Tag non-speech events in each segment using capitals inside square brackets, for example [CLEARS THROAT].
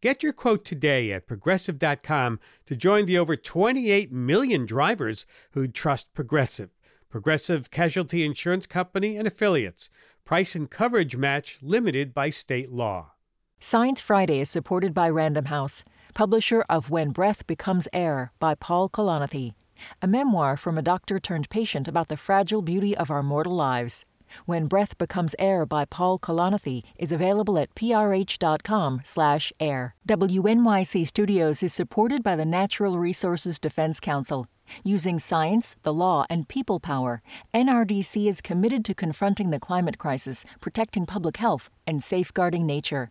Get your quote today at progressive.com to join the over 28 million drivers who trust Progressive. Progressive Casualty Insurance Company and affiliates. Price and coverage match limited by state law. Science Friday is supported by Random House, publisher of When Breath Becomes Air by Paul Kalanithi, a memoir from a doctor turned patient about the fragile beauty of our mortal lives. When Breath Becomes Air by Paul Kalanithi is available at prh.com slash air. WNYC Studios is supported by the Natural Resources Defense Council. Using science, the law, and people power, NRDC is committed to confronting the climate crisis, protecting public health, and safeguarding nature.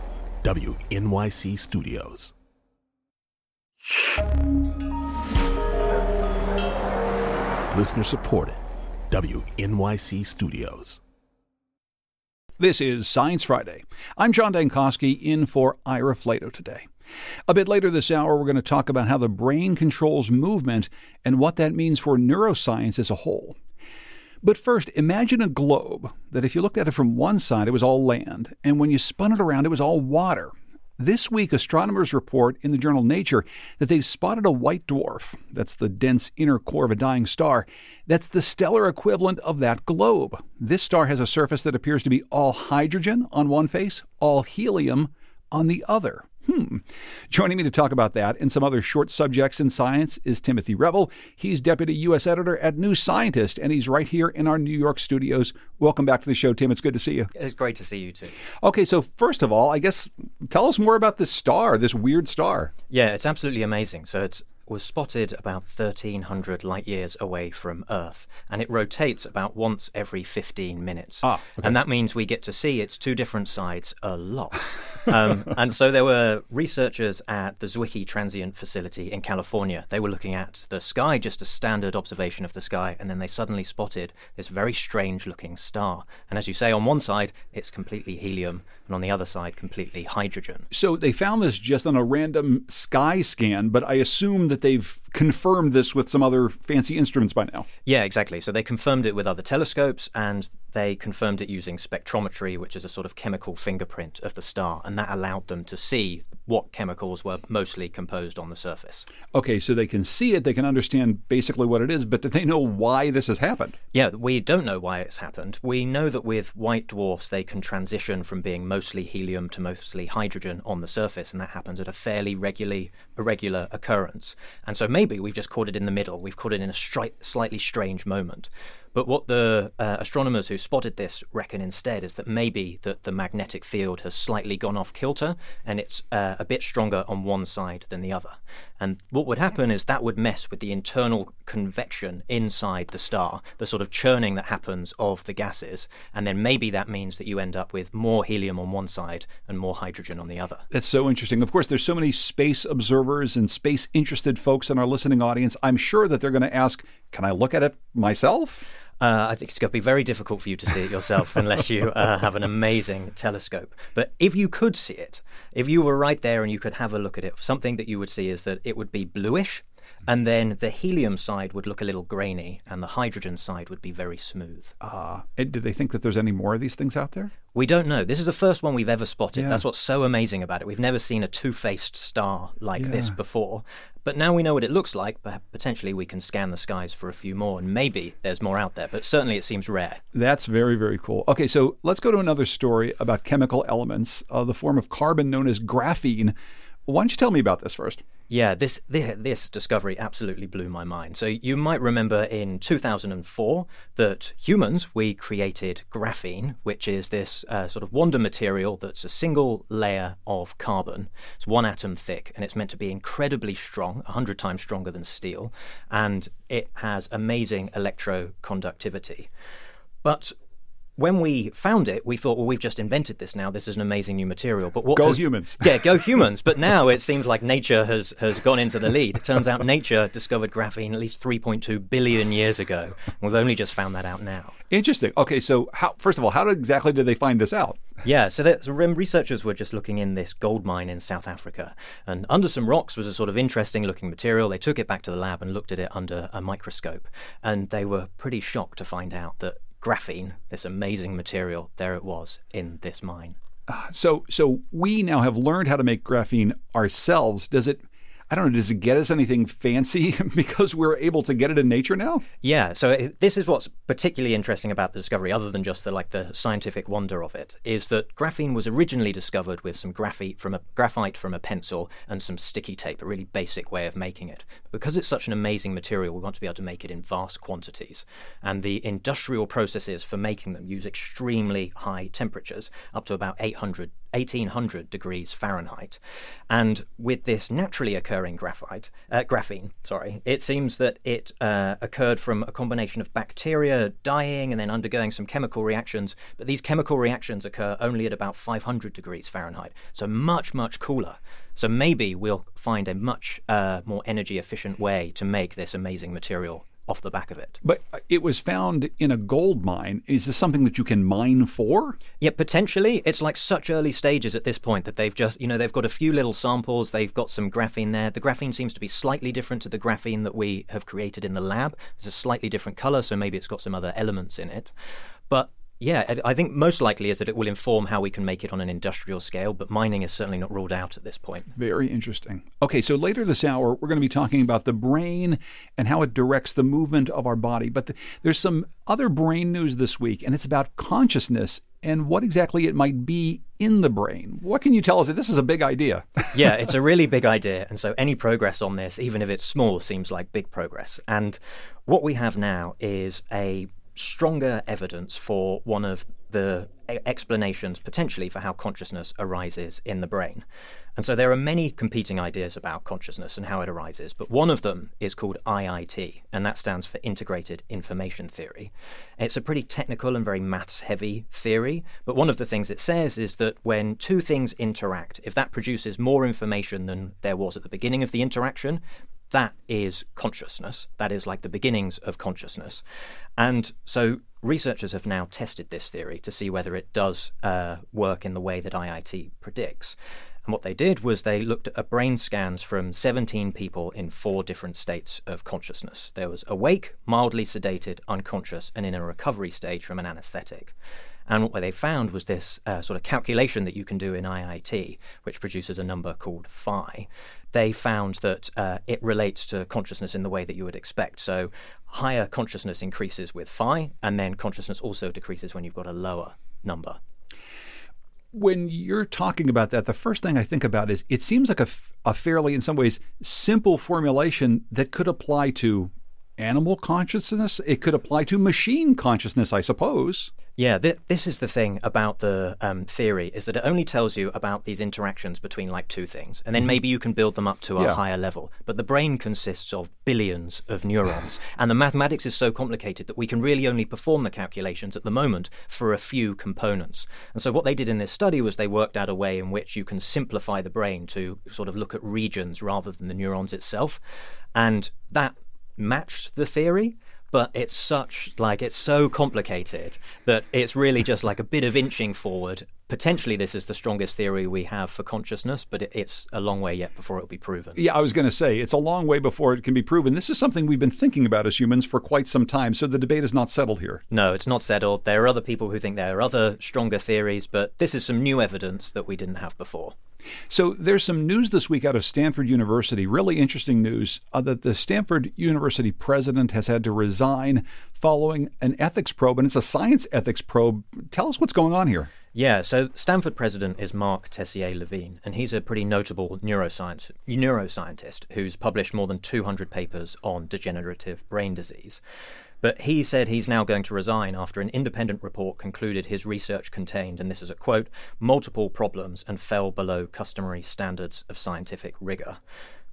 WNYC Studios. Listener supported. WNYC Studios. This is Science Friday. I'm John Dankosky in for Ira Flatow today. A bit later this hour, we're going to talk about how the brain controls movement and what that means for neuroscience as a whole. But first, imagine a globe that if you looked at it from one side, it was all land, and when you spun it around, it was all water. This week, astronomers report in the journal Nature that they've spotted a white dwarf. That's the dense inner core of a dying star. That's the stellar equivalent of that globe. This star has a surface that appears to be all hydrogen on one face, all helium on the other. Hmm. Joining me to talk about that and some other short subjects in science is Timothy Revell. He's deputy U.S. editor at New Scientist, and he's right here in our New York studios. Welcome back to the show, Tim. It's good to see you. It's great to see you too. Okay, so first of all, I guess tell us more about this star, this weird star. Yeah, it's absolutely amazing. So it's was spotted about 1300 light years away from Earth, and it rotates about once every 15 minutes. Ah, okay. And that means we get to see its two different sides a lot. um, [LAUGHS] and so there were researchers at the Zwicky Transient Facility in California. They were looking at the sky, just a standard observation of the sky, and then they suddenly spotted this very strange looking star. And as you say, on one side, it's completely helium, and on the other side, completely hydrogen. So they found this just on a random sky scan, but I assume that they've confirmed this with some other fancy instruments by now. Yeah, exactly. So they confirmed it with other telescopes and they confirmed it using spectrometry, which is a sort of chemical fingerprint of the star, and that allowed them to see what chemicals were mostly composed on the surface. Okay, so they can see it, they can understand basically what it is, but do they know why this has happened? Yeah, we don't know why it's happened. We know that with white dwarfs, they can transition from being mostly helium to mostly hydrogen on the surface, and that happens at a fairly regularly irregular occurrence. And so maybe we've just caught it in the middle. We've caught it in a stri- slightly strange moment. But what the uh, astronomers who spotted this reckon instead is that maybe that the magnetic field has slightly gone off kilter and it's uh, a bit stronger on one side than the other. And what would happen is that would mess with the internal convection inside the star, the sort of churning that happens of the gases, and then maybe that means that you end up with more helium on one side and more hydrogen on the other. That's so interesting. Of course, there's so many space observers and space interested folks in our listening audience. I'm sure that they're going to ask, can I look at it myself? Uh, I think it's going to be very difficult for you to see it yourself [LAUGHS] unless you uh, have an amazing telescope. But if you could see it, if you were right there and you could have a look at it, something that you would see is that it would be bluish, and then the helium side would look a little grainy, and the hydrogen side would be very smooth. Uh, do they think that there's any more of these things out there? We don't know. This is the first one we've ever spotted. Yeah. That's what's so amazing about it. We've never seen a two faced star like this before. But now we know what it looks like. But potentially we can scan the skies for a few more, and maybe there's more out there. But certainly it seems rare. That's very, very cool. Okay, so let's go to another story about chemical elements, uh, the form of carbon known as graphene. Why don't you tell me about this first? Yeah, this, this this discovery absolutely blew my mind. So you might remember in 2004 that humans we created graphene, which is this uh, sort of wonder material that's a single layer of carbon. It's one atom thick, and it's meant to be incredibly strong, 100 times stronger than steel, and it has amazing electroconductivity. But when we found it, we thought, well, we've just invented this now. This is an amazing new material. But what go has, humans? Yeah, go [LAUGHS] humans. But now it seems like nature has has gone into the lead. It turns out nature discovered graphene at least 3.2 billion years ago. We've only just found that out now. Interesting. Okay, so how, first of all, how exactly did they find this out? Yeah, so, that, so researchers were just looking in this gold mine in South Africa, and under some rocks was a sort of interesting looking material. They took it back to the lab and looked at it under a microscope, and they were pretty shocked to find out that graphene, this amazing material, there it was in this mine. Ah, so, so we now have learned how to make graphene ourselves. Does it I don't know, does it get us anything fancy [LAUGHS] because we're able to get it in nature now? Yeah, so this is what's particularly interesting about the discovery, other than just the like the scientific wonder of it, is that graphene was originally discovered with some graphite from a graphite from a pencil and some sticky tape, a really basic way of making it. Because it's such an amazing material, we want to be able to make it in vast quantities, and the industrial processes for making them use extremely high temperatures, up to about 800 1800 degrees Fahrenheit. And with this naturally occurring graphite, uh, graphene, sorry, it seems that it uh, occurred from a combination of bacteria dying and then undergoing some chemical reactions. But these chemical reactions occur only at about 500 degrees Fahrenheit, so much, much cooler. So maybe we'll find a much uh, more energy efficient way to make this amazing material off the back of it. But uh, it was found in a gold mine. Is this something that you can mine for? Yeah, potentially. It's like such early stages at this point that they've just, you know, they've got a few little samples. They've got some graphene there. The graphene seems to be slightly different to the graphene that we have created in the lab. It's a slightly different color, so maybe it's got some other elements in it. But yeah, I think most likely is that it will inform how we can make it on an industrial scale, but mining is certainly not ruled out at this point. Very interesting. Okay, so later this hour, we're going to be talking about the brain and how it directs the movement of our body. But the, there's some other brain news this week, and it's about consciousness and what exactly it might be in the brain. What can you tell us? This is a big idea. [LAUGHS] yeah, it's a really big idea. And so any progress on this, even if it's small, seems like big progress. And what we have now is a stronger evidence for one of the explanations potentially for how consciousness arises in the brain. And so there are many competing ideas about consciousness and how it arises, but one of them is called IIT, and that stands for Integrated Information Theory. It's a pretty technical and very maths heavy theory, but one of the things it says is that when two things interact, if that produces more information than there was at the beginning of the interaction, that is consciousness. That is like the beginnings of consciousness. And so researchers have now tested this theory to see whether it does uh, work in the way that IIT predicts. And what they did was they looked at brain scans from 17 people in four different states of consciousness. There was awake, mildly sedated, unconscious, and in a recovery stage from an anesthetic. And what they found was this uh, sort of calculation that you can do in IIT, which produces a number called phi. They found that uh, it relates to consciousness in the way that you would expect. So higher consciousness increases with phi, and then consciousness also decreases when you've got a lower number. When you're talking about that, the first thing I think about is it seems like a, a fairly, in some ways, simple formulation that could apply to animal consciousness. It could apply to machine consciousness, I suppose. Yeah, th- this is the thing about the um, theory is that it only tells you about these interactions between like two things, and then mm-hmm. maybe you can build them up to a yeah. higher level. But the brain consists of billions of neurons, [SIGHS] and the mathematics is so complicated that we can really only perform the calculations at the moment for a few components. And so what they did in this study was they worked out a way in which you can simplify the brain to sort of look at regions rather than the neurons itself, and that matched the theory but it's such like it's so complicated that it's really just like a bit of inching forward potentially this is the strongest theory we have for consciousness, but it's a long way yet before it'll be proven. Yeah, I was going to say it's a long way before it can be proven. This is something we've been thinking about as humans for quite some time, so the debate is not settled here. No, it's not settled. There are other people who think there are other stronger theories, but this is some new evidence that we didn't have before. So there's some news this week out of Stanford University, really interesting news uh, that the Stanford University president has had to resign following an ethics probe, and it's a science ethics probe. Tell us what's going on here. Yeah, so Stanford president is Marc Tessier Lavigne, and he's a pretty notable neuroscience neuroscientist who's published more than 200 papers on degenerative brain disease. But he said he's now going to resign after an independent report concluded his research contained, and this is a quote, multiple problems and fell below customary standards of scientific rigor.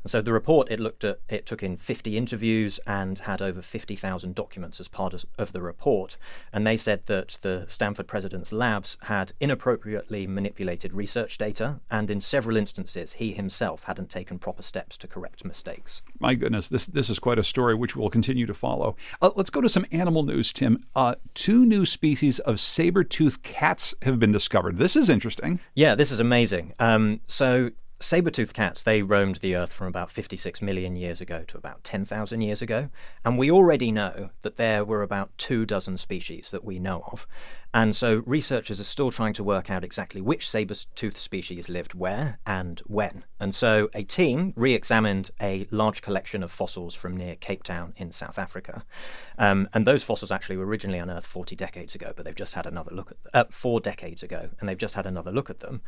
So the report it looked at it took in 50 interviews and had over 50,000 documents as part of, of, the report, and they said that the Stanford president's labs had inappropriately manipulated research data, and in several instances he himself hadn't taken proper steps to correct mistakes. My goodness, this this is quite a story which we'll continue to follow. Uh, let's go to some animal news, Tim. Uh, two new species of saber-toothed cats have been discovered. This is interesting. Yeah, this is amazing. Um, so Saber-toothed cats, they roamed the Earth from about 56 million years ago to about 10,000 years ago. And we already know that there were about two dozen species that we know of. And so researchers are still trying to work out exactly which saber-toothed species lived where and when. And so a team re examined a large collection of fossils from near Cape Town in South Africa. Um, and those fossils actually were originally unearthed 40 decades ago, but they've just had another look at uh, four decades ago, and they've just had another look at them.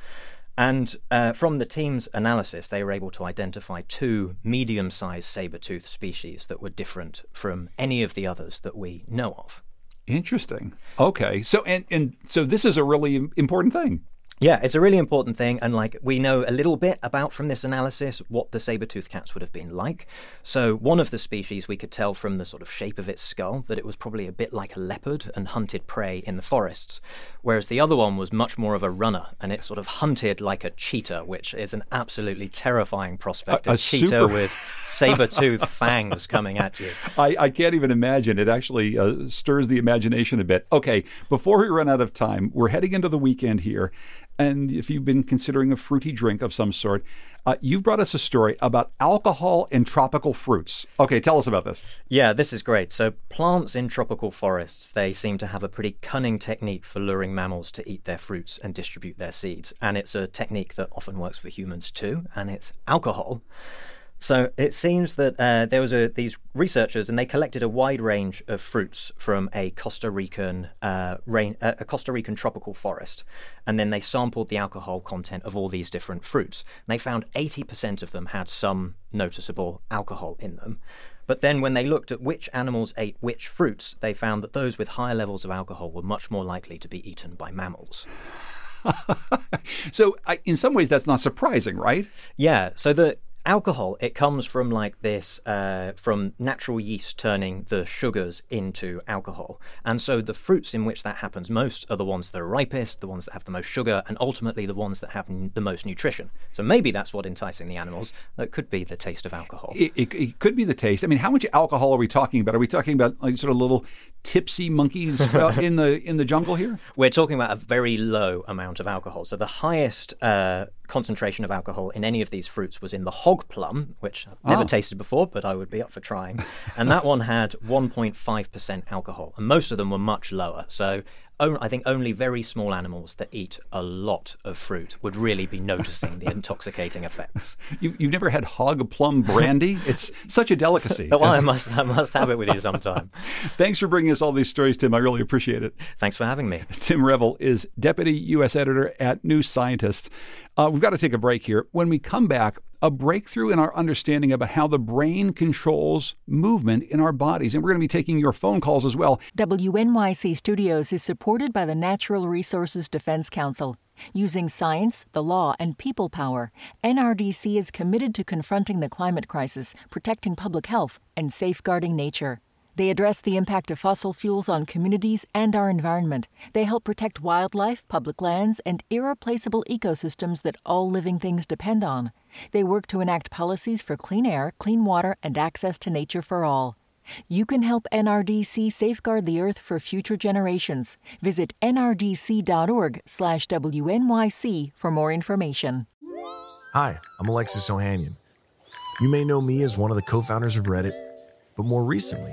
And uh, from the team's analysis, they were able to identify two medium sized saber tooth species that were different from any of the others that we know of. Interesting. Okay. So and and so this is a really important thing. Yeah, it's a really important thing, and like we know a little bit about from this analysis what the saber-toothed cats would have been like. So one of the species we could tell from the sort of shape of its skull that it was probably a bit like a leopard and hunted prey in the forests, whereas the other one was much more of a runner and it sort of hunted like a cheetah, which is an absolutely terrifying prospect. A, a, a cheetah super... [LAUGHS] with saber-toothed fangs coming at you. I, I, can't even imagine. It actually uh, stirs the imagination a bit. Okay, before we run out of time, we're heading into the weekend here. And if you've been considering a fruity drink of some sort, uh, you've brought us a story about alcohol in tropical fruits. Okay, tell us about this. Yeah, this is great. So, plants in tropical forests, they seem to have a pretty cunning technique for luring mammals to eat their fruits and distribute their seeds. And it's a technique that often works for humans too, and it's alcohol. So it seems that uh, there was a, these researchers, and they collected a wide range of fruits from a Costa Rican uh, rain, uh, a Costa Rican tropical forest, and then they sampled the alcohol content of all these different fruits. And they found 80% of them had some noticeable alcohol in them. But then, when they looked at which animals ate which fruits, they found that those with higher levels of alcohol were much more likely to be eaten by mammals. [LAUGHS] so, I, in some ways, that's not surprising, right? Yeah. So the alcohol it comes from like this uh, from natural yeast turning the sugars into alcohol. And so the fruits in which that happens most are the ones that are ripest the ones that have the most sugar and ultimately the ones that have the most nutrition. So maybe that's what enticing the animals that could be the taste of alcohol. It, it, it, could be the taste. I mean how much alcohol are we talking about? Are we talking about like sort of little tipsy monkeys uh, [LAUGHS] in the in the jungle here? We're talking about a very low amount of alcohol. So the highest uh, concentration of alcohol in any of these fruits was in the hog plum, which I've never oh. tasted before, but I would be up for trying. and that one had 1.5% alcohol, and most of them were much lower. So I think only very small animals that eat a lot of fruit would really be noticing the [LAUGHS] intoxicating effects. You, have never had hog plum brandy? It's such a delicacy. [LAUGHS] well, I must, I must have it with you sometime. [LAUGHS] Thanks for bringing us all these stories, Tim. I really appreciate it. Thanks for having me. Tim Revell is Deputy U.S. Editor at New Scientist. Uh, we've got to take a break here. When we come back, a breakthrough in our understanding about how the brain controls movement in our bodies. And we're going to be taking your phone calls as well. WNYC Studios is supported by the Natural Resources Defense Council. Using science, the law, and people power, NRDC is committed to confronting the climate crisis, protecting public health, and safeguarding nature. They address the impact of fossil fuels on communities and our environment. They help protect wildlife, public lands, and irreplaceable ecosystems that all living things depend on. They work to enact policies for clean air, clean water, and access to nature for all. You can help NRDC safeguard the earth for future generations. Visit nrdc.org/wnyc for more information. Hi, I'm Alexis Ohanian. You may know me as one of the co-founders of Reddit, but more recently,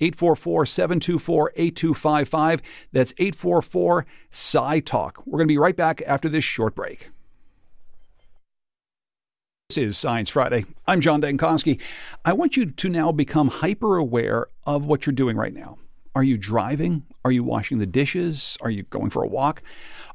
844 724 8255. That's 844 Sci Talk. We're going to be right back after this short break. This is Science Friday. I'm John Dankosky. I want you to now become hyper aware of what you're doing right now. Are you driving? Are you washing the dishes? Are you going for a walk?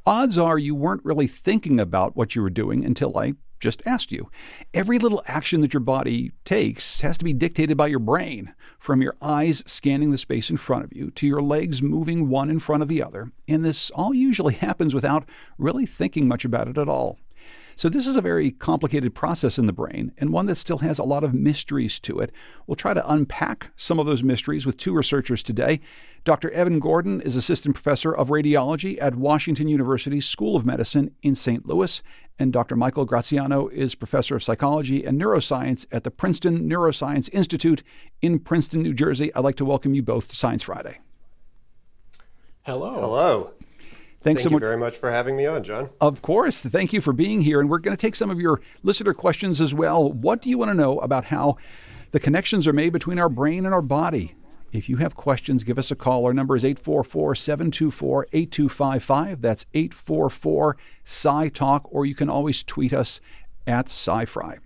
Odds are you weren't really thinking about what you were doing until I just asked you. Every little action that your body takes has to be dictated by your brain, from your eyes scanning the space in front of you to your legs moving one in front of the other. And this all usually [LAUGHS] happens without really thinking much about it at all. So, this is a very complicated process in the brain and one that still has a lot of mysteries to it. We'll try to unpack some of those mysteries with two researchers today. Dr. Evan Gordon is assistant professor of radiology at Washington University School of Medicine in St. Louis, and Dr. Michael Graziano is professor of psychology and neuroscience at the Princeton Neuroscience Institute in Princeton, New Jersey. I'd like to welcome you both to Science Friday. Hello. Hello. Thanks Thank so you much. very much for having me on, John. Of course. Thank you for being here. And we're going to take some of your listener questions as well. What do you want to know about how the connections are made between our brain and our body? If you have questions, give us a call. Our number is 844 724 8255. That's 844 Sci Talk, or you can always tweet us at SciFri.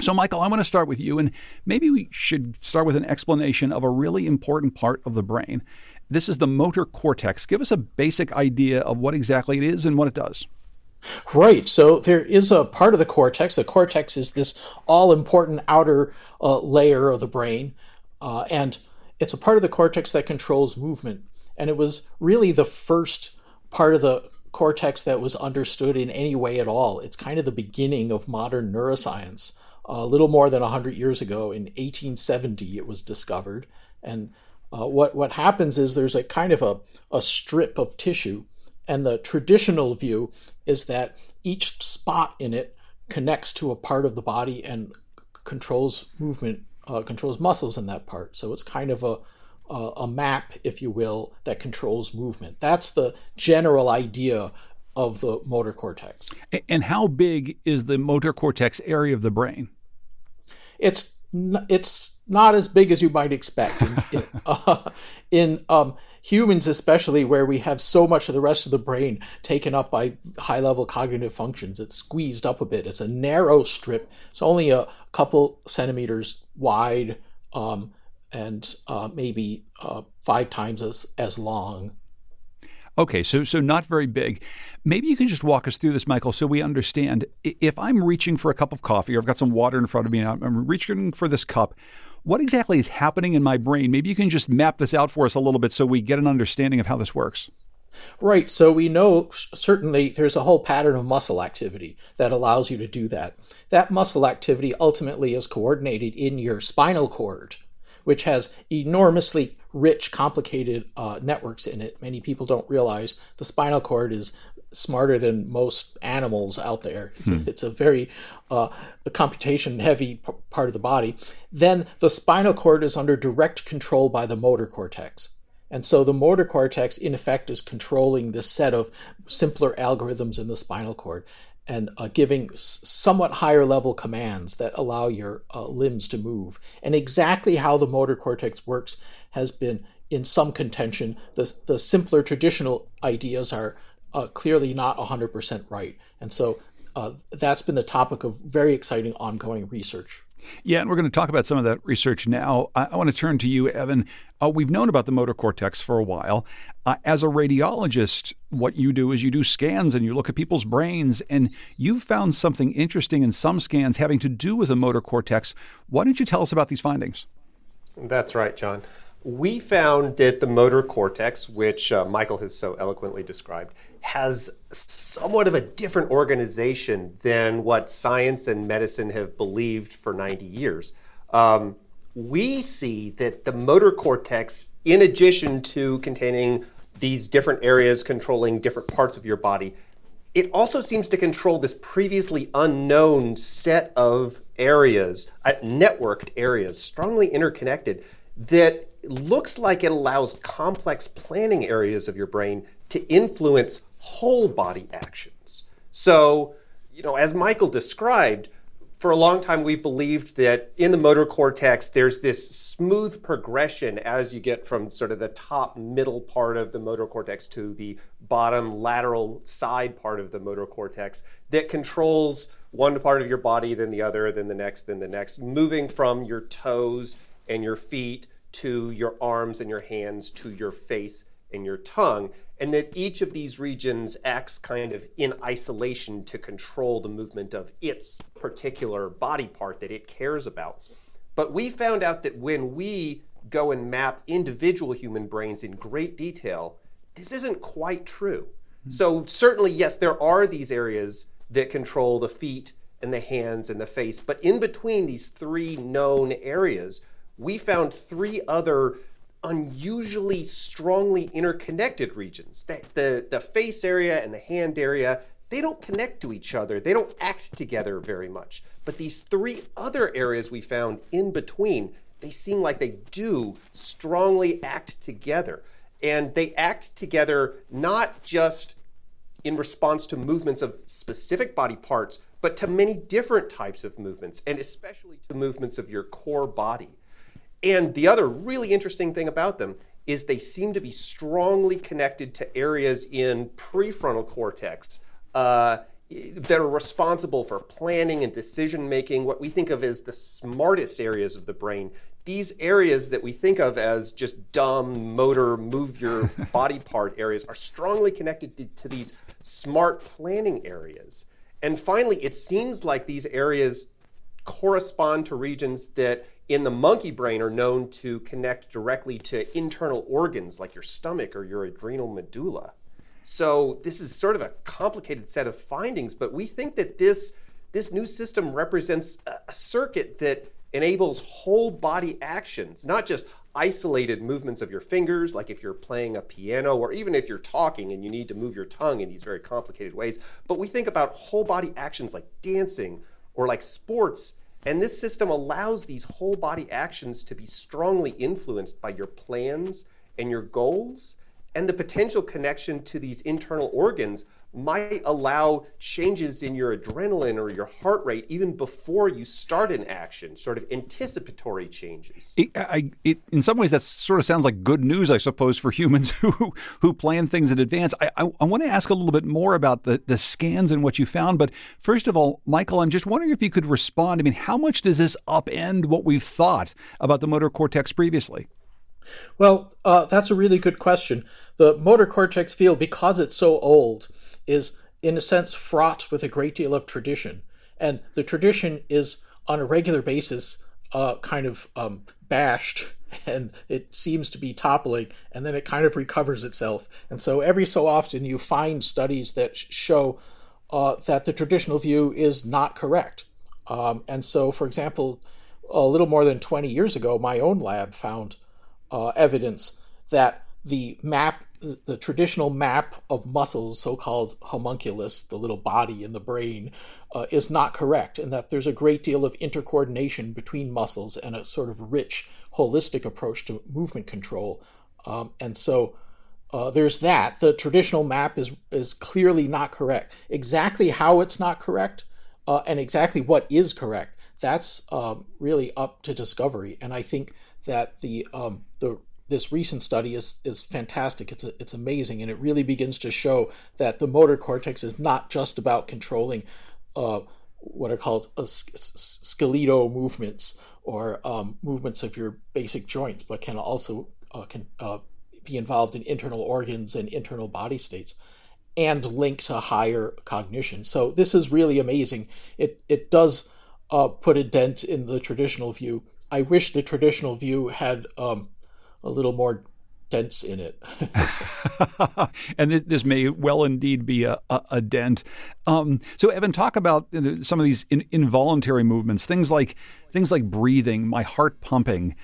So, Michael, I want to start with you, and maybe we should start with an explanation of a really important part of the brain. This is the motor cortex. Give us a basic idea of what exactly it is and what it does. Right. So there is a part of the cortex. The cortex is this all important outer uh, layer of the brain. Uh, and it's a part of the cortex that controls movement. And it was really the first part of the cortex that was understood in any way at all. It's kind of the beginning of modern neuroscience. a little more than 100 years ago, in 1870, it was discovered. And uh, what, what happens is there's a kind of a, a strip of tissue and the traditional view is that each spot in it connects to a part of the body and controls movement, uh, controls muscles in that part. So it's kind of a, a, a map, if you will, that controls movement. That's the general idea of the motor cortex. And how big is the motor cortex area of the brain? It's it's not as big as you might expect [LAUGHS] in, in, uh, in um, humans, especially where we have so much of the rest of the brain taken up by high level cognitive functions. It's squeezed up a bit. It's a narrow strip. It's only a couple centimeters wide um, and uh, maybe uh, five times as, as long. Okay, so so not very big. Maybe you can just walk us through this, Michael, so we understand. If I'm reaching for a cup of coffee, or I've got some water in front of me, and I'm reaching for this cup, what exactly is happening in my brain? Maybe you can just map this out for us a little bit so we get an understanding of how this works. Right. So we know certainly there's a whole pattern of muscle activity that allows you to do that. That muscle activity ultimately is coordinated in your spinal cord, which has enormously rich, complicated uh, networks in it. Many people don't realize the spinal cord is smarter than most animals out there. It's, hmm. a, it's a, very uh, computation heavy p- part of the body. Then the spinal cord is under direct control by the motor cortex. And so the motor cortex, in effect, is controlling this set of simpler algorithms in the spinal cord and uh, giving s- somewhat higher level commands that allow your uh, limbs to move. And exactly how the motor cortex works has been in some contention. The, the simpler traditional ideas are uh, clearly not 100% right. And so uh, that's been the topic of very exciting ongoing research. Yeah, and we're going to talk about some of that research now. I, I want to turn to you, Evan. Uh, we've known about the motor cortex for a while. Uh, as a radiologist, what you do is you do scans and you look at people's brains, and you've found something interesting in some scans having to do with the motor cortex. Why don't you tell us about these findings? That's right, John. We found that the motor cortex, which uh, Michael has so eloquently described, has somewhat of a different organization than what science and medicine have believed for 90 years. Um, we see that the motor cortex, in addition to containing these different areas controlling different parts of your body, it also seems to control this previously unknown set of areas, uh, networked areas, strongly interconnected, that looks like it allows complex planning areas of your brain to influence whole body actions. So, you know, as Michael described, for a long time we believed that in the motor cortex there's this smooth progression as you get from sort of the top middle part of the motor cortex to the bottom lateral side part of the motor cortex that controls one part of your body then the other then the next then the next moving from your toes and your feet to your arms and your hands to your face and your tongue, and that each of these regions acts kind of in isolation to control the movement of its particular body part that it cares about. But we found out that when we go and map individual human brains in great detail, this isn't quite true. Mm-hmm. So, certainly, yes, there are these areas that control the feet and the hands and the face, but in between these three known areas, we found three other unusually strongly interconnected regions. The, the, the face area and the hand area, they don't connect to each other. They don't act together very much. But these three other areas we found in between, they seem like they do strongly act together. And they act together not just in response to movements of specific body parts, but to many different types of movements, and especially to movements of your core body. And the other really interesting thing about them is they seem to be strongly connected to areas in prefrontal cortex uh, that are responsible for planning and decision making, what we think of as the smartest areas of the brain. These areas that we think of as just dumb motor, move your [LAUGHS] body part areas are strongly connected to, to these smart planning areas. And finally, it seems like these areas correspond to regions that in the monkey brain are known to connect directly to internal organs like your stomach or your adrenal medulla. So this is sort of a complicated set of findings, but we think that this this new system represents a, circuit that enables whole body actions, not just isolated movements of your fingers, like if you're playing a piano or even if you're talking and you need to move your tongue in these very complicated ways. But we think about whole body actions like dancing or like sports and this system allows these whole body actions to be strongly influenced by your plans and your goals and the potential connection to these internal organs might allow changes in your adrenaline or your heart rate even before you start an action, sort of anticipatory changes. It, I, it, in some ways, that sort of sounds like good news, I suppose, for humans [LAUGHS] who who plan things in advance. I, I, I want to ask a little bit more about the, the scans and what you found. But first of all, Michael, I'm just wondering if you could respond. I mean, how much does this upend what we've thought about the motor cortex previously? Well, uh, that's a really good question. The motor cortex field, because it's so old, is in a sense fraught with a great deal of tradition. And the tradition is on a regular basis uh, kind of um, bashed [LAUGHS] and it seems to be toppling and then it kind of recovers itself. And so every so often you find studies that show uh, that the traditional view is not correct. Um, and so, for example, a little more than 20 years ago, my own lab found uh, evidence that the map the traditional map of muscles, so-called homunculus, the little body in the brain, uh, is not correct, and that there's a great deal of intercoordination between muscles and a sort of rich, holistic approach to movement control. Um, and so uh, there's that. The traditional map is is clearly not correct. Exactly how it's not correct, uh, and exactly what is correct, that's um, really up to discovery. And I think that the um, this recent study is is fantastic. It's a, it's amazing, and it really begins to show that the motor cortex is not just about controlling uh, what are called uh, skeletal movements or um, movements of your basic joints, but can also uh, can uh, be involved in internal organs and internal body states, and link to higher cognition. So this is really amazing. It it does uh, put a dent in the traditional view. I wish the traditional view had um, a little more dents in it. [LAUGHS] and this, this, may well indeed be a, a, a dent. Um, so, Evan, talk about some of these in, involuntary movements, things like things like breathing, my heart pumping.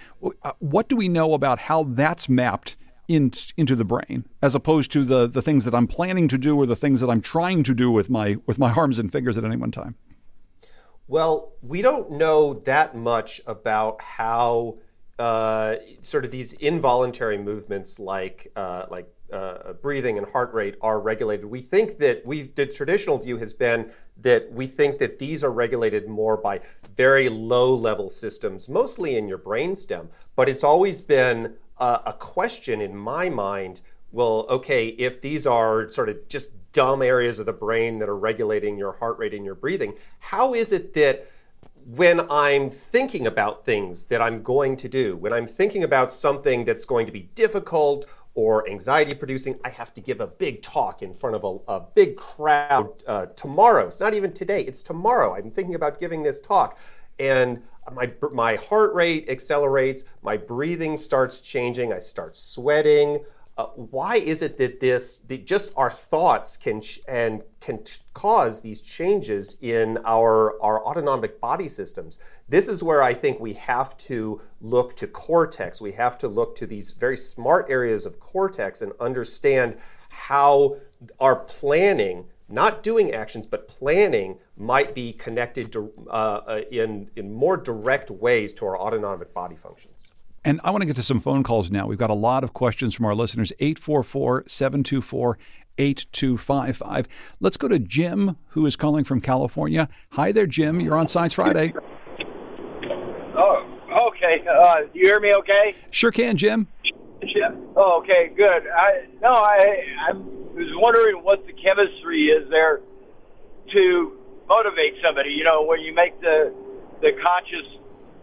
Uh, what do we know about how that's mapped? In, into the brain, as opposed to the the things that I'm planning to do or the things that I'm trying to do with my with my arms and fingers at any one time. Well, we don't know that much about how uh, sort of these involuntary movements like uh, like uh, breathing and heart rate are regulated. We think that we the traditional view has been that we think that these are regulated more by very low level systems, mostly in your brainstem. But it's always been a, a question in my mind. Well, okay, if these are sort of just dumb areas of the brain that are regulating your heart rate and your breathing, how is it that when I'm thinking about things that I'm going to do, when I'm thinking about something that's going to be difficult or anxiety producing, I have to give a big talk in front of a, a big crowd uh, tomorrow. It's not even today, it's tomorrow. I'm thinking about giving this talk. And my, my heart rate accelerates, my breathing starts changing, I start sweating, uh, why is it that this the, just our thoughts can sh- and can t- cause these changes in our our autonomic body systems? This is where i think we have to look to cortex. We have to look to these very smart areas of cortex and understand how our planning not doing actions but planning might be connected to, uh, uh, in in more direct ways to our autonomic body functions and I want to get to some phone calls now. We've got a lot of questions from our listeners 844 724 8255. Let's go to Jim, who is calling from California. Hi there, Jim. You're on Science Friday. Oh, okay. Uh, you hear me okay? Sure can, Jim. Yeah. Oh, okay, good. I no, I I was wondering what the chemistry is there to motivate somebody. You know, when you make the the conscious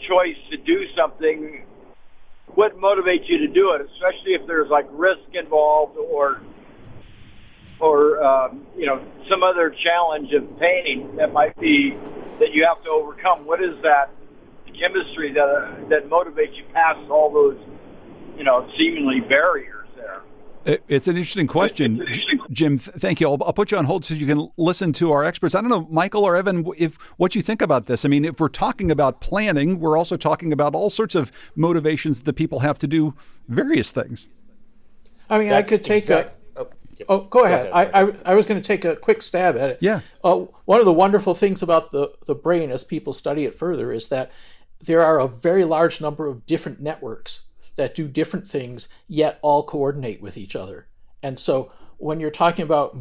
choice to do something what motivates you to do it, especially if there's like risk involved or or um, you know some other challenge of painting that might be that you have to overcome. What is that chemistry that uh, that motivates you past all those you know seemingly barriers? It's an interesting question, Jim. Thank you. I'll, I'll, put you on hold so you can listen to our experts. I don't know, Michael or Evan, if what you think about this. I mean, if we're talking about planning, we're also talking about all sorts of motivations that people have to do various things. I mean, That's I could take exact- a. Oh, oh go ahead. Go ahead. I, I, I, was going to take a quick stab at it. Yeah. Uh, one of the wonderful things about the, the brain, as people study it further, is that there are a very large number of different networks that do different things yet all coordinate with each other. And so when you're talking about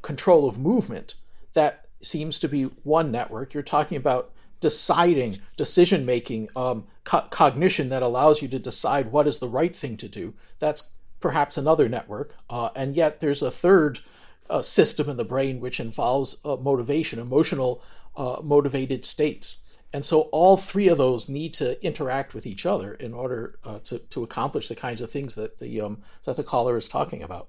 control of movement, that seems to be one network. You're talking about deciding, decision making, um, co- cognition that allows you to decide what is the right thing to do. That's perhaps another network. Uh, and yet there's a third uh, system in the brain which involves uh, motivation, emotional uh, motivated states. And so all three of those need to interact with each other in order uh, to, to accomplish the kinds of things that the um, that the caller is talking about.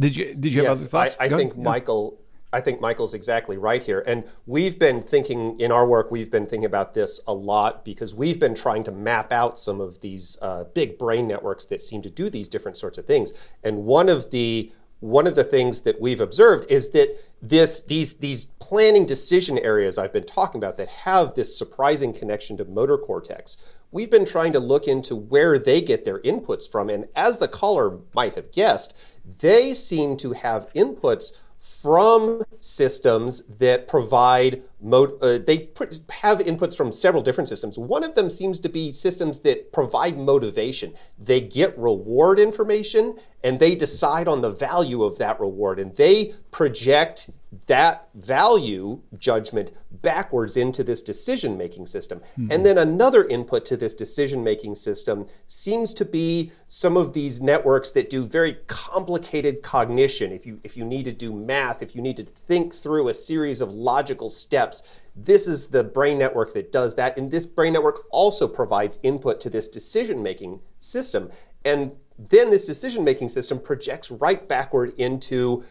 Did you did you yes, have other thoughts? I, I think Michael I think Michael's exactly right here. And we've been thinking in our work, we've been thinking about this a lot because we've been trying to map out some of these uh, big brain networks that seem to do these different sorts of things. And one of the one of the things that we've observed is that this these these planning decision areas I've been talking about that have this surprising connection to motor cortex. We've been trying to look into where they get their inputs from and as the caller might have guessed, they seem to have inputs from systems that provide mo- uh, they put, have inputs from several different systems. One of them seems to be systems that provide motivation. They get reward information and they decide on the value of that reward and they project that value judgment backwards into this decision making system. Mm-hmm. And then another input to this decision making system seems to be some of these networks that do very complicated cognition. If you if you need to do math, if you need to think through a series of logical steps, this is the brain network that does that. And this brain network also provides input to this decision making system. And then this decision making system projects right backward into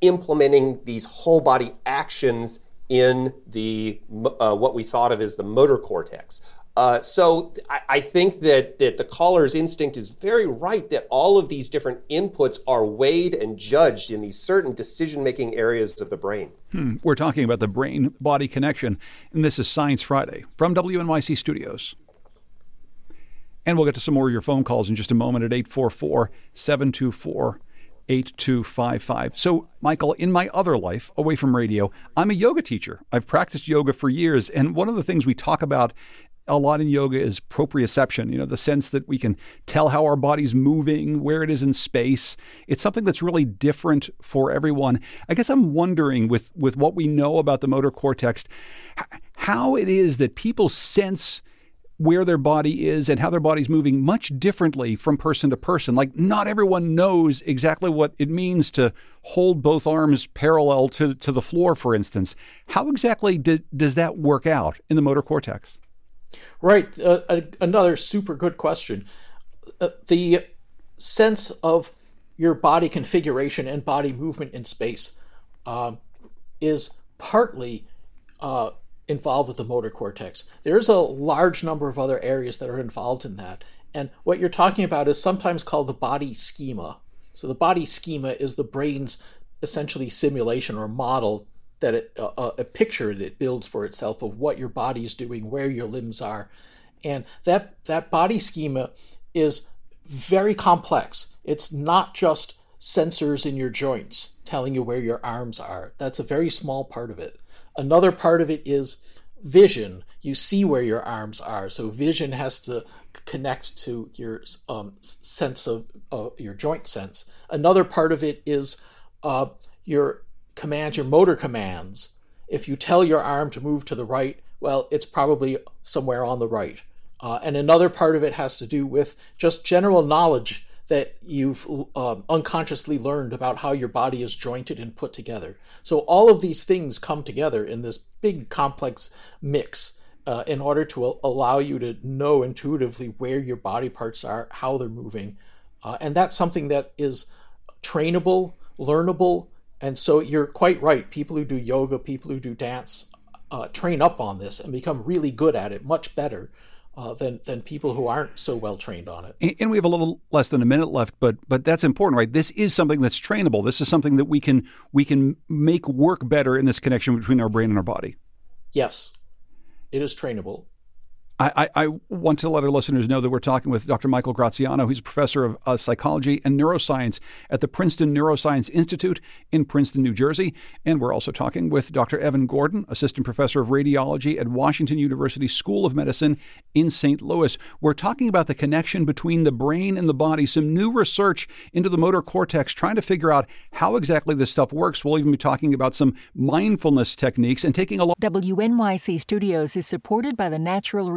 implementing these whole body actions in the uh, what we thought of as the motor cortex. Uh, so I, I, think that, that the caller's instinct is very right that all of these different inputs are weighed and judged in these certain decision-making areas of the brain. Hmm. We're talking about the brain-body connection, and this is Science Friday from WNYC Studios. And we'll get to some more of your phone calls in just a moment at 844 724 8255. So, Michael, in my other life, away from radio, I'm a yoga teacher. I've practiced yoga for years. And one of the things we talk about a lot in yoga is proprioception, you know, the sense that we can tell how our body's moving, where it is in space. It's something that's really different for everyone. I guess I'm wondering with with what we know about the motor cortex, how it is that people sense where their body is and how their body's moving much differently from person to person. Like, not everyone knows exactly what it means to hold both arms parallel to, to the floor, for instance. How exactly did, does that work out in the motor cortex? Right. Uh, another super good question. Uh, the sense of your body configuration and body movement in space uh, is partly uh, involved with the motor cortex. There's a large number of other areas that are involved in that. And what you're talking about is sometimes called the body schema. So the body schema is the brain's essentially simulation or model that it, uh, uh a picture that it builds for itself of what your body is doing, where your limbs are. And that that body schema is very complex. It's not just sensors in your joints telling you where your arms are. That's a very small part of it. Another part of it is vision. You see where your arms are. So vision has to connect to your um, sense of uh, your joint sense. Another part of it is uh, your commands, your motor commands. If you tell your arm to move to the right, well, it's probably somewhere on the right. Uh, and another part of it has to do with just general knowledge that you've um, unconsciously learned about how your body is jointed and put together. So all of these things come together in this big complex mix uh, in order to allow you to know intuitively where your body parts are, how they're moving. Uh, and that's something that is trainable, learnable. And so you're quite right. People who do yoga, people who do dance, uh, train up on this and become really good at it, much better uh, than than people who aren't so well trained on it. And we have a little less than a minute left, but but that's important, right? This is something that's trainable. This is something that we can we can make work better in this connection between our brain and our body. Yes, it is trainable. I, I, want to let our listeners know that we're talking with Dr. Michael Graziano. He's a professor of uh, psychology and neuroscience at the Princeton Neuroscience Institute in Princeton, New Jersey. And we're also talking with Dr. Evan Gordon, assistant professor of radiology at Washington University School of Medicine in St. Louis. We're talking about the connection between the brain and the body, some new research into the motor cortex, trying to figure out how exactly this stuff works. We'll even be talking about some mindfulness techniques and taking a look. WNYC Studios is supported by the Natural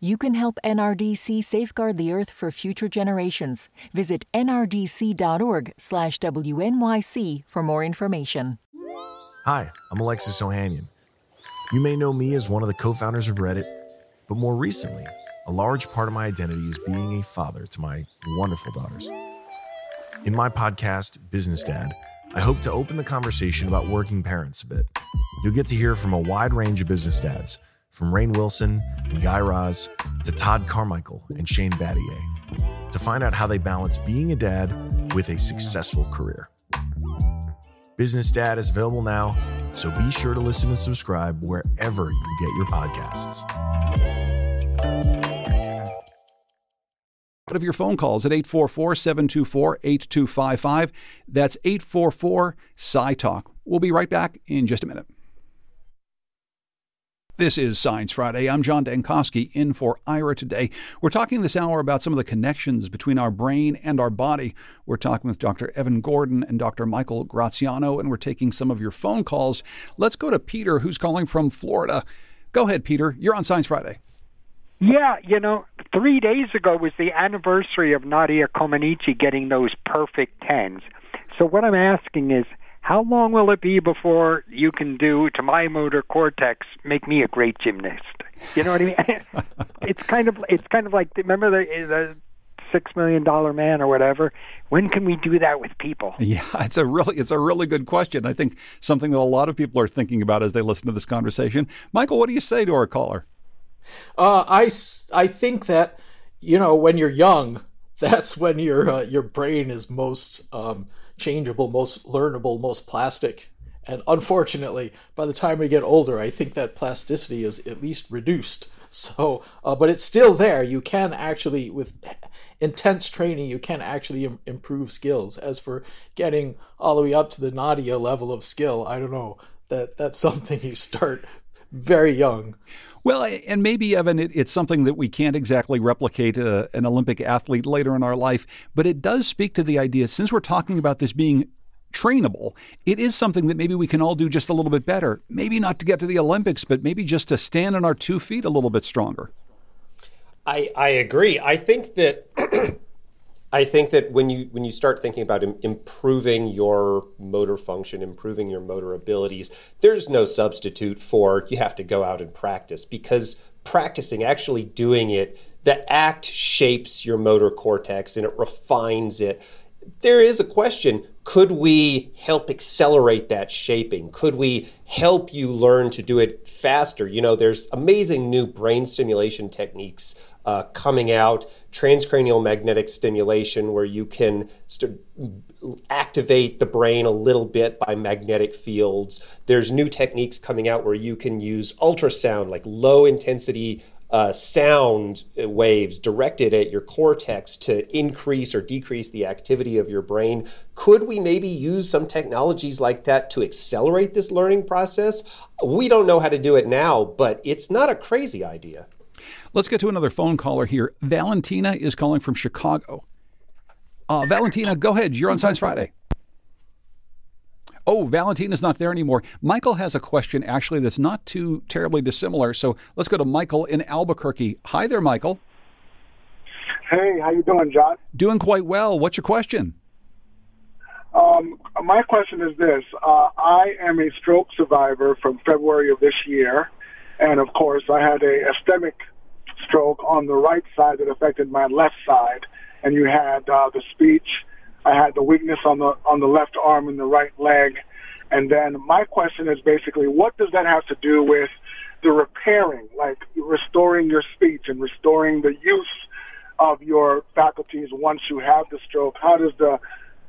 You can help NRDC safeguard the earth for future generations. Visit nrdc.org/wnyc for more information. Hi, I'm Alexis Ohanian. You may know me as one of the co-founders of Reddit, but more recently, a large part of my identity is being a father to my wonderful daughters. In my podcast, Business Dad, I hope to open the conversation about working parents a bit. You'll get to hear from a wide range of business dads from Rainn Wilson and Guy Raz to Todd Carmichael and Shane Battier, to find out how they balance being a dad with a successful career. Business Dad is available now, so be sure to listen and subscribe wherever you get your podcasts. Out of your phone calls at 844 724 8255. That's 844 Sci Talk. We'll be right back in just a minute. This is Science Friday. I'm John Dankosky in for Ira today. We're talking this hour about some of the connections between our brain and our body. We're talking with Dr. Evan Gordon and Dr. Michael Graziano, and we're taking some of your phone calls. Let's go to Peter, who's calling from Florida. Go ahead, Peter. You're on Science Friday. Yeah, you know, three days ago was the anniversary of Nadia Comaneci getting those perfect tens. So what I'm asking is, how long will it be before you can do to my motor cortex make me a great gymnast? You know what I mean? [LAUGHS] it's kind of it's kind of like remember the, the six million dollar man or whatever. When can we do that with people? Yeah, it's a really it's a really good question. I think something that a lot of people are thinking about as they listen to this conversation. Michael, what do you say to our caller? Uh, I I think that you know when you're young [LAUGHS] that's when your uh, your brain is most um, changeable, most learnable, most plastic. And unfortunately, by the time we get older, I think that plasticity is at least reduced. So, uh, but it's still there. You can actually, with intense training, you can actually Im- improve skills. As for getting all the way up to the Nadia level of skill, I don't know. That that's [LAUGHS] something you start very young. Well, and maybe, Evan, it, it's something that we can't exactly replicate uh, an Olympic athlete later in our life, but it does speak to the idea, since we're talking about this being trainable, it is something that maybe we can all do just a little bit better. Maybe not to get to the Olympics, but maybe just to stand on our two feet a little bit stronger. I, I agree. I think that [CLEARS THROAT] I think that when you when you start thinking about Im- improving your motor function, improving your motor abilities, there's no substitute for you have to go out and practice because practicing, actually doing it, the act shapes your motor cortex and it refines it. There is a question could we help accelerate that shaping? Could we help you learn to do it faster? You know, there's amazing new brain stimulation techniques uh, coming out, transcranial magnetic stimulation, where you can st- activate the brain a little bit by magnetic fields. There's new techniques coming out where you can use ultrasound, like low intensity uh, sound waves directed at your cortex to increase or decrease the activity of your brain. Could we maybe use some technologies like that to accelerate this learning process? We don't know how to do it now, but it's not a crazy idea. Let's get to another phone caller here. Valentina is calling from Chicago. Uh, Valentina, go ahead. You're on Science Friday. Oh, Valentina's not there anymore. Michael has a question actually that's not too terribly dissimilar. So let's go to Michael in Albuquerque. Hi there, Michael. Hey, how you doing, John? Doing quite well. What's your question? Um, my question is this: uh, I am a stroke survivor from February of this year, and of course, I had a ischemic stroke on the right side that affected my left side, and you had uh, the speech I had the weakness on the on the left arm and the right leg. And then my question is basically, what does that have to do with the repairing, like restoring your speech and restoring the use of your faculties once you have the stroke? How does the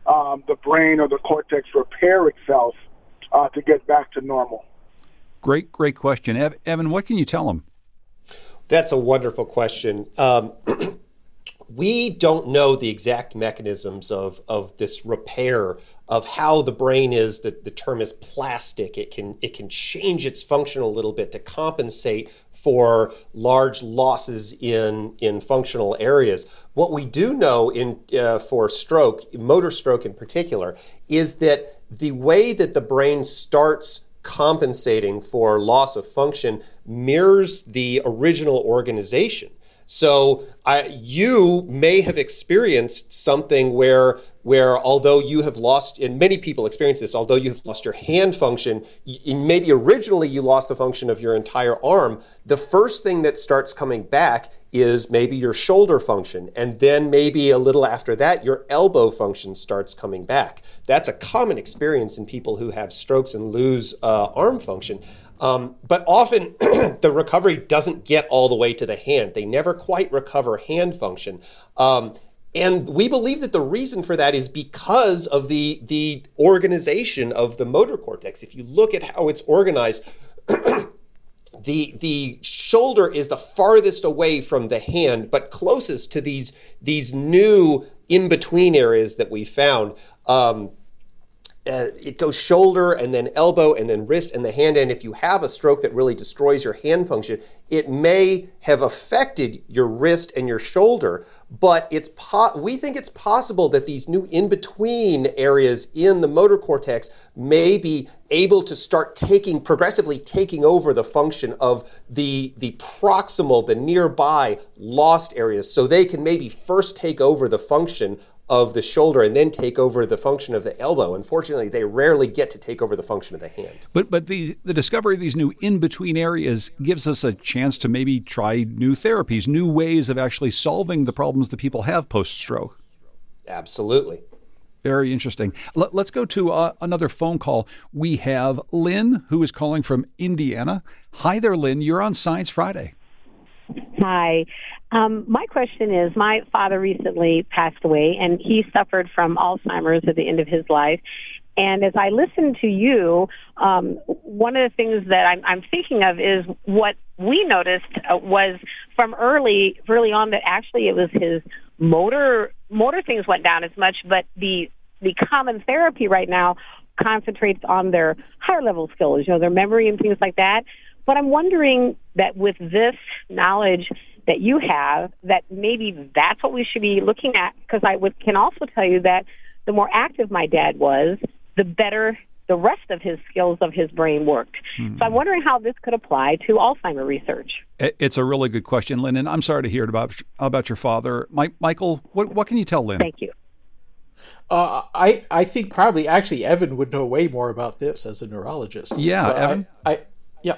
um, the brain or the cortex repair itself uh, to get back to normal? Great, great question, Evan. What can you tell them? That's a wonderful question. Um, [CLEARS THROAT] we don't know the exact mechanisms of, of this repair of how the brain is the, the term is plastic it can it can change its function a little bit to compensate for large losses in in functional areas what we do know in uh, for stroke motor stroke in particular is that the way that the brain starts compensating for loss of function mirrors the original organization so I, you may have experienced something where, where although you have lost, and many people experience this, although you have lost your hand function, maybe originally you lost the function of your entire arm. The first thing that starts coming back is maybe your shoulder function, and then maybe a little after that, your elbow function starts coming back. That's a common experience in people who have strokes and lose uh, arm function. Um, but often [CLEARS THROAT] the recovery doesn't get all the way to the hand. They never quite recover hand function. Um, and we believe that the reason for that is because of the, the organization of the motor cortex. If you look at how it's organized, [CLEARS THROAT] the the shoulder is the farthest away from the hand, but closest to these these new in between areas that we found. Um, uh, it goes shoulder and then elbow and then wrist and the hand. And if you have a stroke that really destroys your hand function, it may have affected your wrist and your shoulder. But it's po- we think it's possible that these new in between areas in the motor cortex may be able to start taking progressively taking over the function of the the proximal, the nearby lost areas, so they can maybe first take over the function of the shoulder and then take over the function of the elbow. Unfortunately, they rarely get to take over the function of the hand. But but the the discovery of these new in between areas gives us a chance to maybe try new therapies, new ways of actually solving the problems that people have post stroke. Absolutely. Very interesting. L- let's go to uh, another phone call. We have Lynn, who is calling from Indiana. Hi there, Lynn. You're on Science Friday. Hi. Um, my question is my father recently passed away, and he suffered from Alzheimer's at the end of his life. And as I listen to you, um, one of the things that I'm, I'm thinking of is what we noticed uh, was from early, early on that actually it was his motor motor things went down as much, but the the common therapy right now concentrates on their higher level skills, you know, their memory and things like that. But I'm wondering that with this knowledge that you have, that maybe that's what we should be looking at. Because I would, can also tell you that the more active my dad was, the better the rest of his skills of his brain worked. Mm-hmm. So I'm wondering how this could apply to Alzheimer research. It's a really good question, Lynn, and I'm sorry to hear about about your father, Mike, Michael. What what can you tell Lynn? Thank you. Uh, I I think probably actually Evan would know way more about this as a neurologist. Yeah, but Evan. I, I yeah.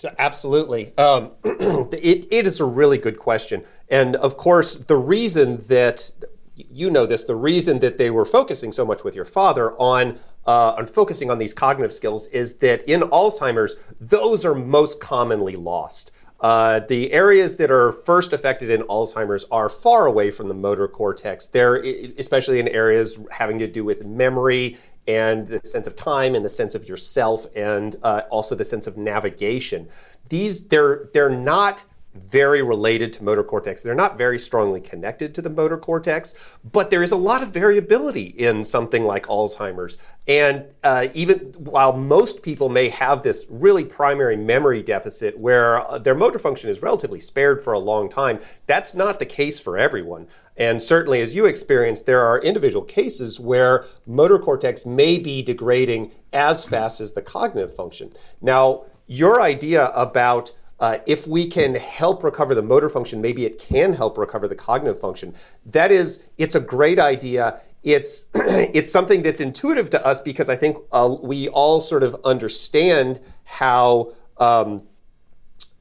So absolutely, um, [CLEARS THROAT] it it is a really good question, and of course the reason that you know this, the reason that they were focusing so much with your father on uh, on focusing on these cognitive skills is that in Alzheimer's, those are most commonly lost. Uh, the areas that are first affected in Alzheimer's are far away from the motor cortex. They're especially in areas having to do with memory and the sense of time and the sense of yourself and uh, also the sense of navigation. These they're they're not very related to motor cortex. They're not very strongly connected to the motor cortex, but there is a lot of variability in something like Alzheimer's. And uh, even while most people may have this really primary memory deficit where uh, their motor function is relatively spared for a long time, that's not the case for everyone. And certainly, as you experienced, there are individual cases where motor cortex may be degrading as fast as the cognitive function. Now, your idea about uh, if we can help recover the motor function, maybe it can help recover the cognitive function. That is, it's a great idea. It's [CLEARS THROAT] it's something that's intuitive to us because I think uh, we all sort of understand how. Um,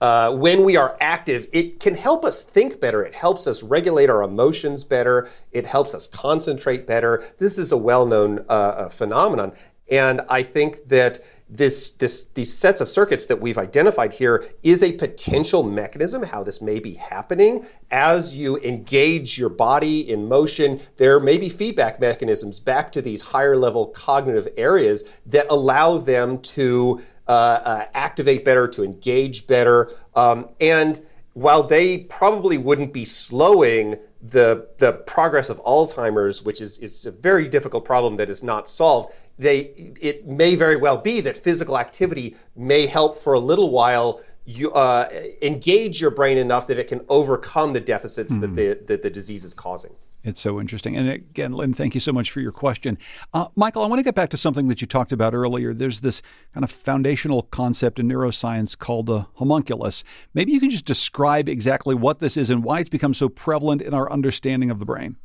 uh, when we are active, it can help us think better. It helps us regulate our emotions better. It helps us concentrate better. This is a well known uh, phenomenon. And I think that this, this, these sets of circuits that we've identified here is a potential mechanism how this may be happening. As you engage your body in motion, there may be feedback mechanisms back to these higher level cognitive areas that allow them to activate better, to engage better. Um, and while they probably wouldn't be slowing the the progress of Alzheimer's, which is, is a very difficult problem that is not solved, they it may very well be that physical activity may help for a little while you uh, engage your brain enough that it can overcome the deficits mm. that hmm. the that the disease is causing. It's so interesting. And again, Lynn, thank you so much for your question. Uh, Michael, I want to get back to something that you talked about earlier. There's this kind of foundational concept in neuroscience called the homunculus. Maybe you can just describe exactly what this is and why it's become so prevalent in our understanding of the brain.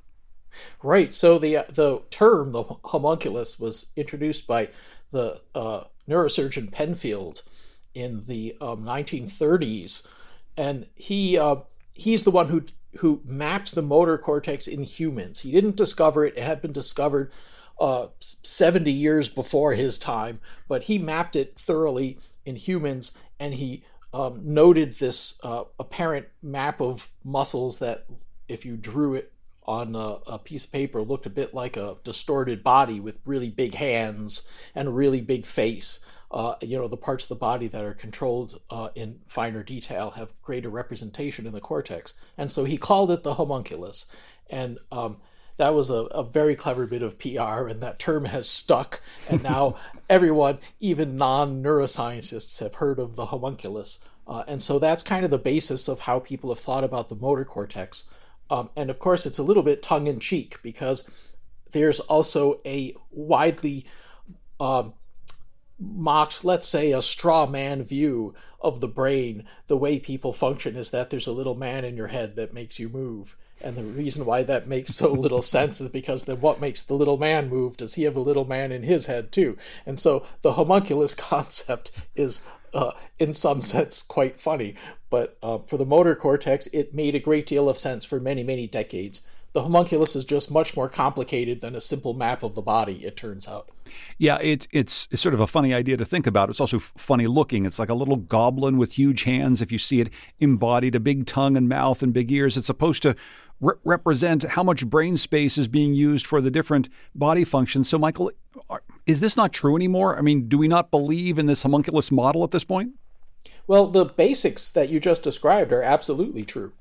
Right. So the uh, the term the homunculus was introduced by the uh, neurosurgeon Penfield in the um, 1930s, and he uh, he's the one who who mapped the motor cortex in humans. He didn't discover it; it had been discovered uh, 70 years before his time, but he mapped it thoroughly in humans, and he um, noted this uh, apparent map of muscles that, if you drew it on a, a, piece of paper looked a bit like a distorted body with really big hands and a really big face. Uh, you know, the parts of the body that are controlled uh, in finer detail have greater representation in the cortex. And so he called it the homunculus. And um, that was a, a, very clever bit of PR, and that term has stuck. And now [LAUGHS] everyone, even non neuroscientists, have heard of the homunculus. Uh, and so that's kind of the basis of how people have thought about the motor cortex. Um, and of course, it's a little bit tongue in cheek because there's also a widely um, mocked, let's say, a straw man view of the brain. The way people function is that there's a little man in your head that makes you move. And the reason why that makes so [LAUGHS] little sense is because then what makes the little man move? Does he have a little man in his head too? And so the homunculus [LAUGHS] concept is, uh, in some sense, quite funny. But uh, for the motor cortex, it made a great deal of sense for many, many decades. The homunculus is just much more complicated than a simple map of the body, it turns out. Yeah, it, it's it's sort of a funny idea to think about. It's also funny looking. It's like a little goblin with huge hands. If you see it embodied, a big tongue and mouth and big ears. It's supposed to re- represent how much brain space is being used for the different body functions. So, Michael, are, is this not true anymore? I mean, do we not believe in this homunculus model at this point? Well, the basics that you just described are absolutely true.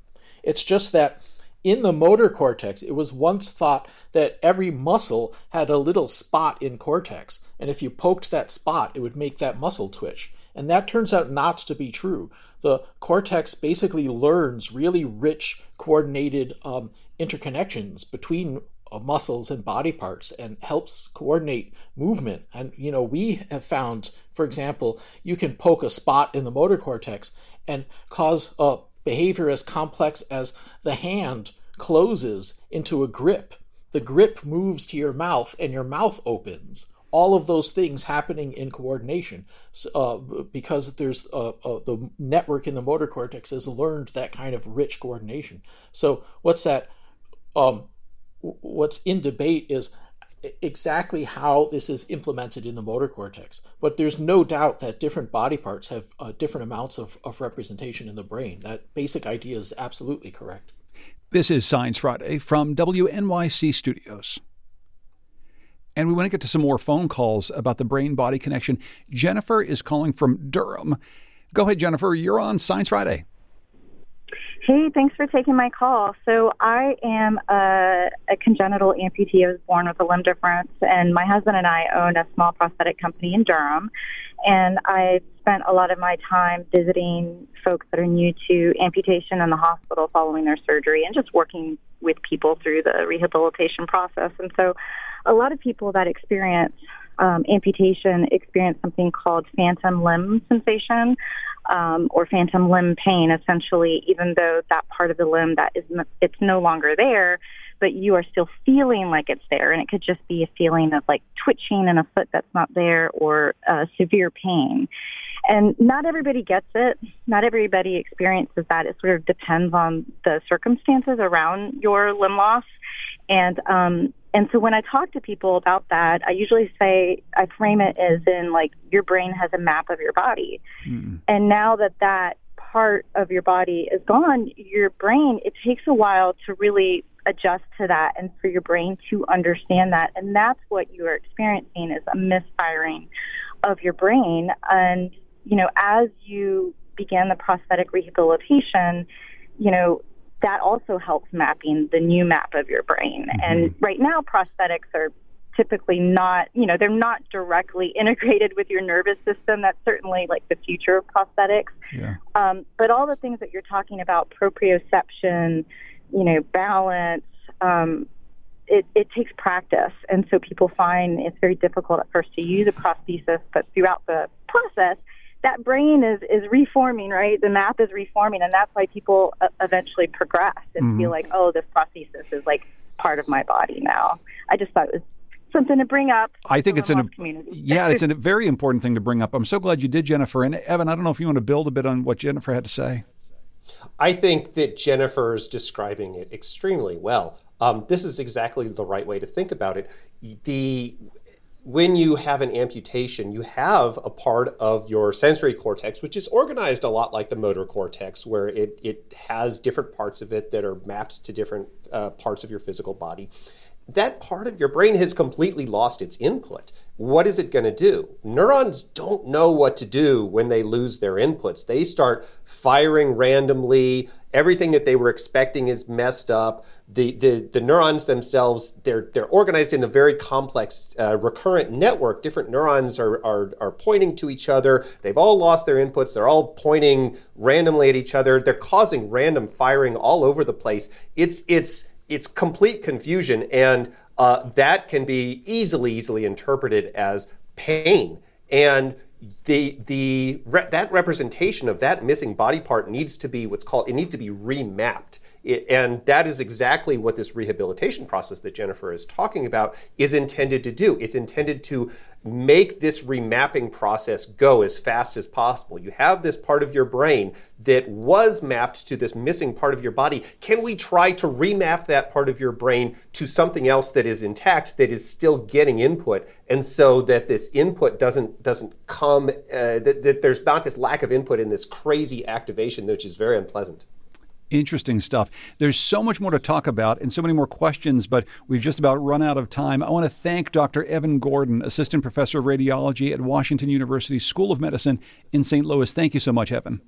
It's just that in the motor cortex, it was once thought that every muscle had a little spot in cortex, and if you poked that spot, it would make that muscle twitch. And that turns out not to be true. The cortex basically learns really rich, coordinated um, interconnections between uh, muscles and body parts and helps coordinate movement. And, you know, we have found, for example, you can poke a spot in the motor cortex and cause a behavior as complex as the hand closes into a grip. The grip moves to your mouth and your mouth opens. All of those things happening in coordination uh, because there's uh, uh, the network in the motor cortex has learned that kind of rich coordination. So, what's that? Um, what's in debate is exactly how this is implemented in the motor cortex. But there's no doubt that different body parts have uh, different amounts of, of representation in the brain. That basic idea is absolutely correct. This is Science Friday from WNYC Studios. And we want to get to some more phone calls about the brain body connection. Jennifer is calling from Durham. Go ahead, Jennifer. You're on Science Friday. Hey, thanks for taking my call. So I am a, a, congenital amputee. I was born with a limb difference, and my husband and I own a small prosthetic company in Durham. And I spent a lot of my time visiting folks that are new to amputation in the hospital following their surgery, and just working with people through the rehabilitation process. And so, a lot of people that experience um, amputation experience something called phantom limb sensation um, or phantom limb pain, essentially, even though that part of the limb that is it's no longer there, but you are still feeling like it's there, and it could just be a feeling of like twitching in a foot that's not there or uh, severe pain. And not everybody gets it. Not everybody experiences that. It sort of depends on the circumstances around your limb loss. And um, and so when I talk to people about that, I usually say I frame it as in like your brain has a map of your body, mm. and now that that part of your body is gone, your brain it takes a while to really adjust to that and for your brain to understand that, and that's what you are experiencing is a misfiring of your brain. And you know, as you begin the prosthetic rehabilitation, you know, that also helps mapping the new map of your brain. Mm-hmm. And right now, prosthetics are typically not, you know, they're not directly [LAUGHS] integrated with your nervous system. That's certainly like the future of prosthetics. Yeah. Um, but all the things that you're talking about, proprioception, you know, balance, um, it, it takes practice. And so people find it's very difficult at first to use a prosthesis, but throughout the process, that brain is is reforming, right? The map is reforming, and that's why people uh, eventually progress and mm-hmm. feel like, oh, this prosthesis is like part of my body now. I just thought it was something to bring up. I think it's an yeah, it's [LAUGHS] a very important thing to bring up. I'm so glad you did, Jennifer. And Evan, I don't know if you want to build a bit on what Jennifer had to say. I think that Jennifer's describing it extremely well. Um, this is exactly the right way to think about it. The when you have an amputation, you have a part of your sensory cortex, which is organized a lot like the motor cortex, where it, it has different parts of it that are mapped to different uh, parts of your physical body. That part of your brain has completely lost its input. What is it going to do? Neurons don't know what to do when they lose their inputs. They start firing randomly. Everything that they were expecting is messed up the, the, the neurons themselves, they're, they're organized in a very complex uh, recurrent network. Different neurons are, are, are pointing to each other. They've all lost their inputs. They're all pointing randomly at each other. They're causing random firing all over the place. It's, it's, it's complete confusion, and uh, that can be easily, easily interpreted as pain. And the the re- that representation of that missing body part needs to be what's called it needs to be remapped It, and that is exactly what this rehabilitation process that Jennifer is talking about is intended to do. It's intended to make this remapping process go as fast as possible. You have this part of your brain that was mapped to this missing part of your body. Can we try to remap that part of your brain to something else that is intact, that is still getting input, and so that this input doesn't doesn't come, uh, that, that there's not this lack of input in this crazy activation, which is very unpleasant. Interesting stuff. There's so much more to talk about and so many more questions, but we've just about run out of time. I want to thank Dr. Evan Gordon, Assistant Professor of Radiology at Washington University School of Medicine in St. Louis. Thank you so much, Evan.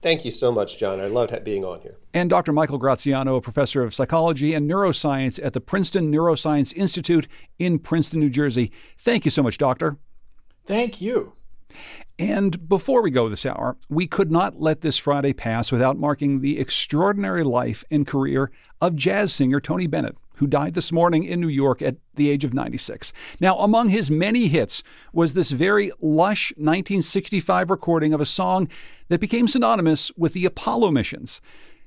Thank you so much, John. I loved being on here. And Dr. Michael Graziano, a professor of psychology and neuroscience at the Princeton Neuroscience Institute in Princeton, New Jersey. Thank you so much, Doctor. Thank you. And before we go this hour, we could not let this Friday pass without marking the extraordinary life and career of jazz singer Tony Bennett, who died this morning in New York at the age of 96. Now, among his many hits was this very lush 1965 recording of a song that became synonymous with the Apollo missions.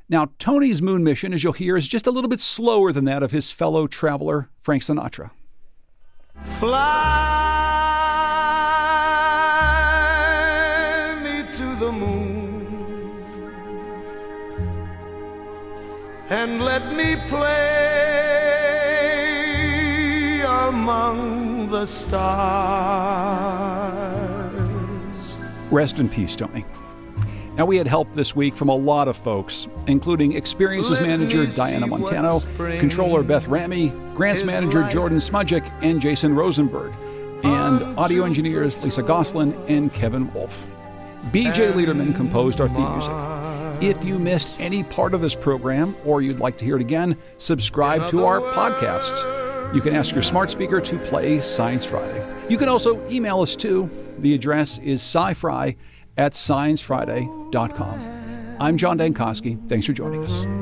Now, Tony's moon mission, as you'll hear, is just a little bit slower than that of his fellow traveler, Frank Sinatra. Fly and let me play among the stars. Rest in peace, Tony. Now, we had help this week from a lot of folks, including Experiences Let Manager Diana Montano, Controller Beth Ramy, Grants Manager Jordan Smudgick, and Jason Rosenberg, and audio engineers Lisa Goslin and Kevin Wolf. BJ Leiderman composed our theme music. If you missed any part of this program or you'd like to hear it again, subscribe to our podcasts. You can ask your smart speaker to play Science Friday. You can also email us too. The address is scifry at sciencefriday.com. I'm John Dankosky. Thanks for joining us.